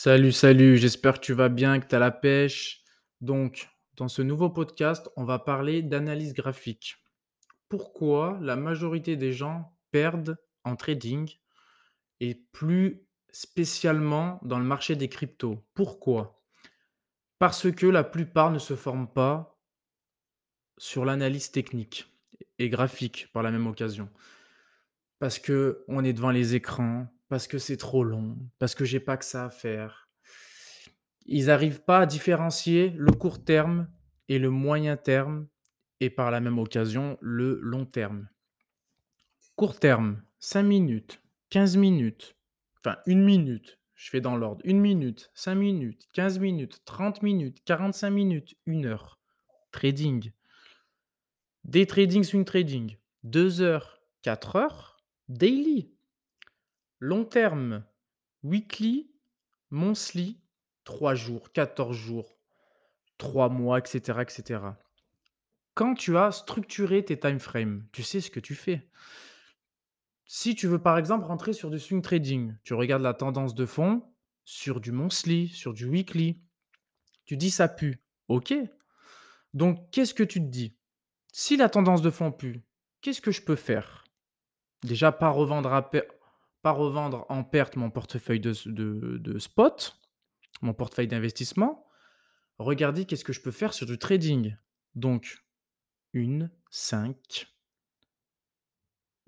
Salut, salut, j'espère que tu vas bien, que tu as la pêche. Donc, dans ce nouveau podcast, on va parler d'analyse graphique. Pourquoi la majorité des gens perdent en trading et plus spécialement dans le marché des cryptos? Pourquoi? Parce que la plupart ne se forment pas sur l'analyse technique et graphique par la même occasion. Parce que on est devant les écrans, parce que c'est trop long, parce que j'ai pas que ça à faire. Ils n'arrivent pas à différencier le court terme et le moyen terme et par la même occasion le long terme. Court terme, 5 minutes, 15 minutes, enfin 1 minute, je fais dans l'ordre. 1 minute, 5 minutes, 15 minutes, 30 minutes, 45 minutes, 1 heure. Trading. Day trading, swing trading. 2 heures, 4 heures. Daily. Long terme, weekly, monthly, 3 jours, 14 jours, 3 mois, etc., etc. Quand tu as structuré tes time frames, tu sais ce que tu fais. Si tu veux par exemple rentrer sur du swing trading, tu regardes la tendance de fond sur du monthly, sur du weekly. Tu dis ça pue. OK. Donc qu'est-ce que tu te dis? Si la tendance de fond pue, qu'est-ce que je peux faire? Déjà pas revendre à pas revendre en perte mon portefeuille de spot, mon portefeuille d'investissement. Regardez qu'est-ce que je peux faire sur du trading. Donc 1, 5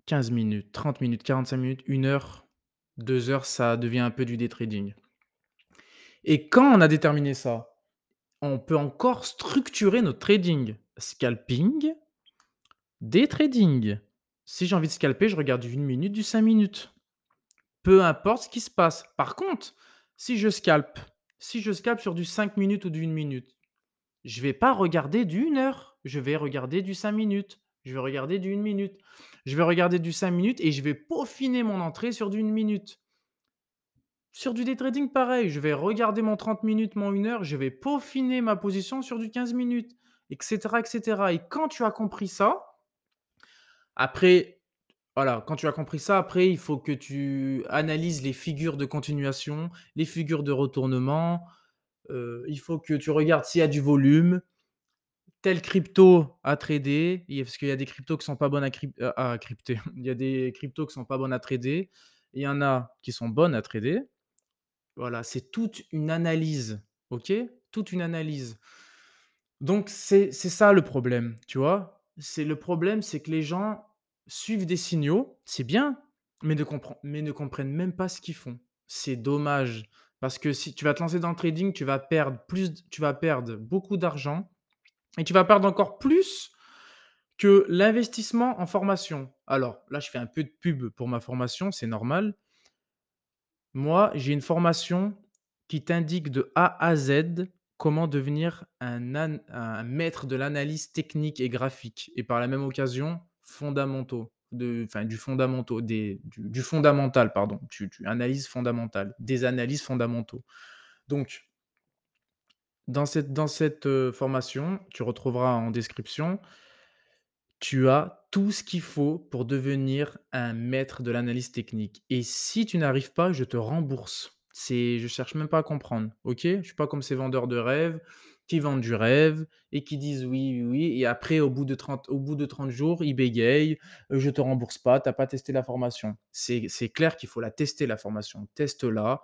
15 minutes, 30 minutes, 45 minutes, 1 heure, 2 heures, ça devient un peu du day trading. Et quand on a déterminé ça, on peut encore structurer notre trading. Scalping, day trading. Si j'ai envie de scalper, je regarde du 1 minute, du 5 minutes. Peu importe ce qui se passe. Par contre, si je scalpe, si je scalpe sur du 5 minutes ou du 1 minute, je vais pas regarder du 1 heure, je vais regarder du 5 minutes, je vais regarder du 1 minute, je vais regarder du 5 minutes et je vais peaufiner mon entrée sur du 1 minute. Sur du day trading, pareil, je vais regarder mon 30 minutes, mon 1 heure, je vais peaufiner ma position sur du 15 minutes, etc., etc. Et quand tu as compris ça, après, voilà, quand tu as compris ça, après, il faut que tu analyses les figures de continuation, les figures de retournement. euh, il faut que tu regardes s'il y a du volume, telle crypto à trader, parce qu'il y a des cryptos qui sont pas bonnes à, euh, crypter. Il y a des cryptos qui sont pas bonnes à trader. Il y en a qui sont bonnes à trader. Voilà, c'est toute une analyse, ok? Toute une analyse. Donc c'est ça le problème, tu vois? C'est le problème, c'est que les gens suivent des signaux, c'est bien, mais ne mais ne comprennent même pas ce qu'ils font. C'est dommage parce que si tu vas te lancer dans le trading, tu vas perdre plus tu vas perdre beaucoup d'argent et tu vas perdre encore plus que l'investissement en formation. Alors là, je fais un peu de pub pour ma formation, c'est normal. Moi, j'ai une formation qui t'indique de A à Z comment devenir un, un maître de l'analyse technique et graphique, et par la même occasion, fondamentaux, de, enfin, du, fondamentaux, des, du, du fondamental, pardon, tu, tu analyses fondamentale, des analyses fondamentaux. Donc, dans cette, dans cette euh, formation, tu retrouveras en description tu as tout ce qu'il faut pour devenir un maître de l'analyse technique et si tu n'arrives pas, je te rembourse. C'est je cherche même pas à comprendre, OK? Je suis pas comme ces vendeurs de rêves qui vendent du rêve et qui disent: «Oui, oui, oui» et après au bout de 30 au bout de 30 jours, ils bégayent: «Heu, je te rembourse pas, tu as pas testé la formation». C'est clair qu'il faut la tester la formation. Teste-la.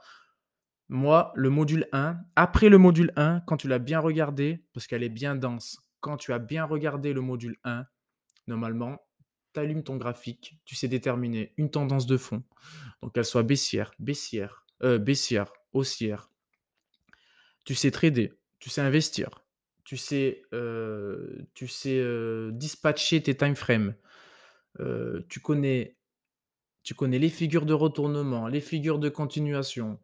Moi, le module 1, après le module 1, quand tu l'as bien regardé, parce qu'elle est bien dense, quand tu as bien regardé le module 1, Normalement, tu allumes ton graphique, tu sais déterminer une tendance de fond, donc qu'elle soit baissière, baissière, baissière, haussière. Tu sais trader, tu sais investir, tu sais, tu sais, dispatcher tes time frames, tu connais tu connais les figures de retournement, les figures de continuation,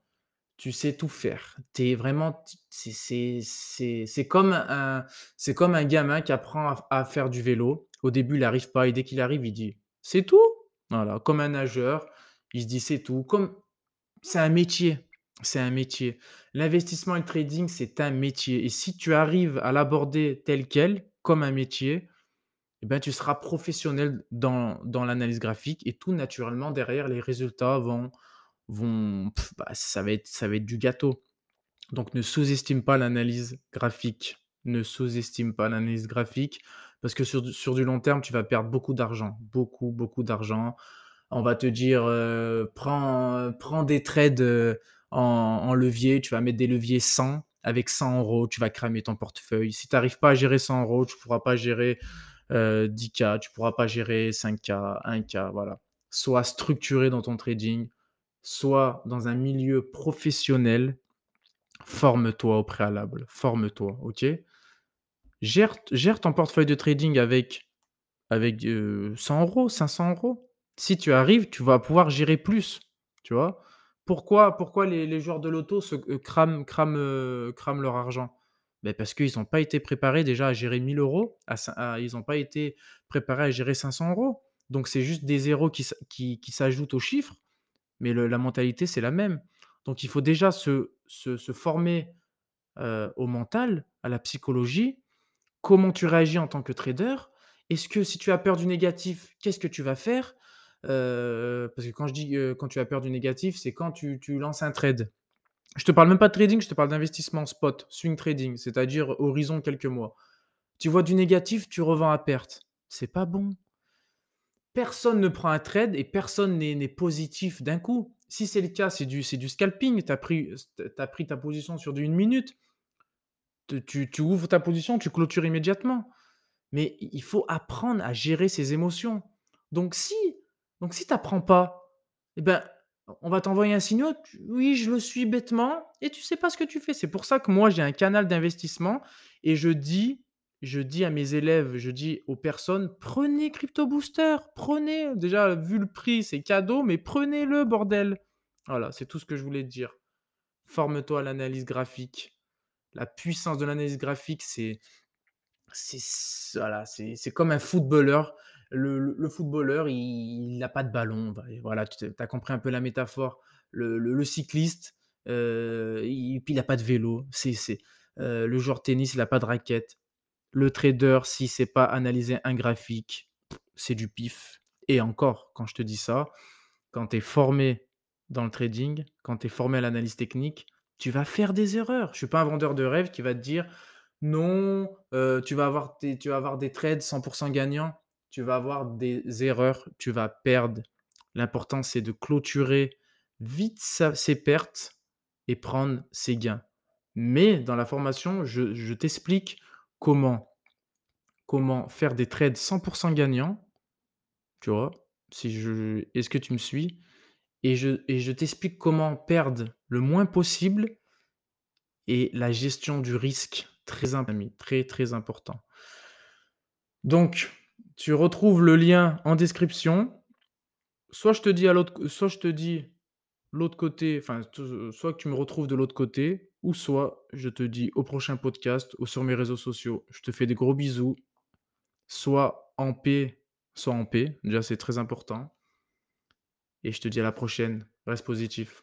tu sais tout faire. Tu es vraiment c'est comme un c'est comme un gamin qui apprend à faire du vélo. Au début, il arrive pas et dès qu'il arrive, il dit: «C'est tout?» voilà, comme un nageur, il se dit: «C'est tout», comme c'est un métier, c'est un métier. L'investissement et le trading, c'est un métier et si tu arrives à l'aborder tel quel, comme un métier, et ben, tu seras professionnel dans l'analyse graphique et tout naturellement derrière les résultats vont vont bah, ça va être ça va du gâteau. Donc ne sous-estime pas l'analyse graphique. Ne sous-estime pas l'analyse graphique parce que sur sur du long terme, tu vas perdre beaucoup d'argent, beaucoup, beaucoup d'argent. On va te dire, heu: «Prends, des trades, heu, en levier». Tu vas mettre des leviers 100. Avec 100 €, tu vas cramer ton portefeuille. Si tu arrives pas à gérer 100 €, tu pourras pas gérer, heu, 10 K, tu pourras pas gérer 5 K, 1 K, voilà. Sois structuré dans ton trading, sois dans un milieu professionnel, forme-toi au préalable, forme-toi, OK? Gère gère ton portefeuille de trading avec avec, heu, 100 €, 500 €. Si tu arrives, tu vas pouvoir gérer plus, tu vois? Pourquoi les joueurs de loto se heu, crament leur argent? Beh, parce qu'ils ont pas été préparés déjà à gérer 1000 €, à cin à ils ont pas été préparés à gérer 500 €. Donc c'est juste des zéros qui s'a qui qui s'ajoutent aux chiffres, mais la mentalité, c'est la même. Donc il faut déjà se former, heu, au mental, à la psychologie. Comment tu réagis en tant que trader? Est-ce que si tu as peur du négatif, qu'est-ce que tu vas faire? Heu, parce que quand je dis, heu, quand tu as peur du négatif, c'est quand tu tu lances un trade. Je te parle même pas de trading, je te parle d'investissement spot, swing trading, c'est-à-dire horizon quelques mois. Tu vois du négatif, tu revends à perte. C'est pas bon. Personne ne prend un trade et personne n'est positif d'un coup. Si c'est le cas, c'est du scalping. Tu as pris, ta position sur 1 minute. Te tu ouvres ta position, tu clôtures immédiatement. Mais il faut apprendre à gérer ses émotions. Donc si donc si tu apprends pas, et ben, on va t'envoyer un signaux, tu «Oui, je le suis bêtement» et tu sais pas ce que tu fais. C'est pour ça que moi, j'ai un canal d'investissement et je dis je dis à mes élèves, je dis aux personnes: «Prenez Crypto Booster, prenez! Déjà, vu le prix, c'est cadeau, mais prenez-le, bordel!» voilà, c'est tout ce que je voulais te dire. Forme-toi à l'analyse graphique. La puissance de l'analyse graphique, c'est c'est voilà, comme un footballeur. Le le le footballeur, il il a pas de ballon, voilà, tu as compris un peu la métaphore. Le cycliste, heu, il puis il a pas de vélo. C'est c'est, heu, le joueur de tennis, il a pas de raquette. Le trader, s'il sait pas analyser un graphique, c'est du pif et encore, quand je te dis ça, quand tu es formé dans le trading, quand tu es formé à l'analyse technique, tu vas faire des erreurs. Je suis pas un vendeur de rêve qui va te dire: «Non, heu, tu vas avoir tu vas avoir des trades 100% gagnants». Tu vas avoir des erreurs, tu vas perdre. L'important, c'est de clôturer vite sa ses pertes et prendre ses gains. Mais dans la formation, je t'explique comment comment faire des trades 100% gagnants, tu vois? Si est-ce que tu me suis? Et je t'explique comment perdre le moins possible et la gestion du risque, très très, très important. Donc, tu retrouves le lien en description. Soit je te dis à l'autre soit je te dis l'autre côté, enfin, te soit que tu me retrouves de l'autre côté ou soit je te dis au prochain podcast ou sur mes réseaux sociaux. Je te fais des gros bisous. Sois en paix, sois en paix, déjà c'est très important et je te dis à la prochaine. Reste positif.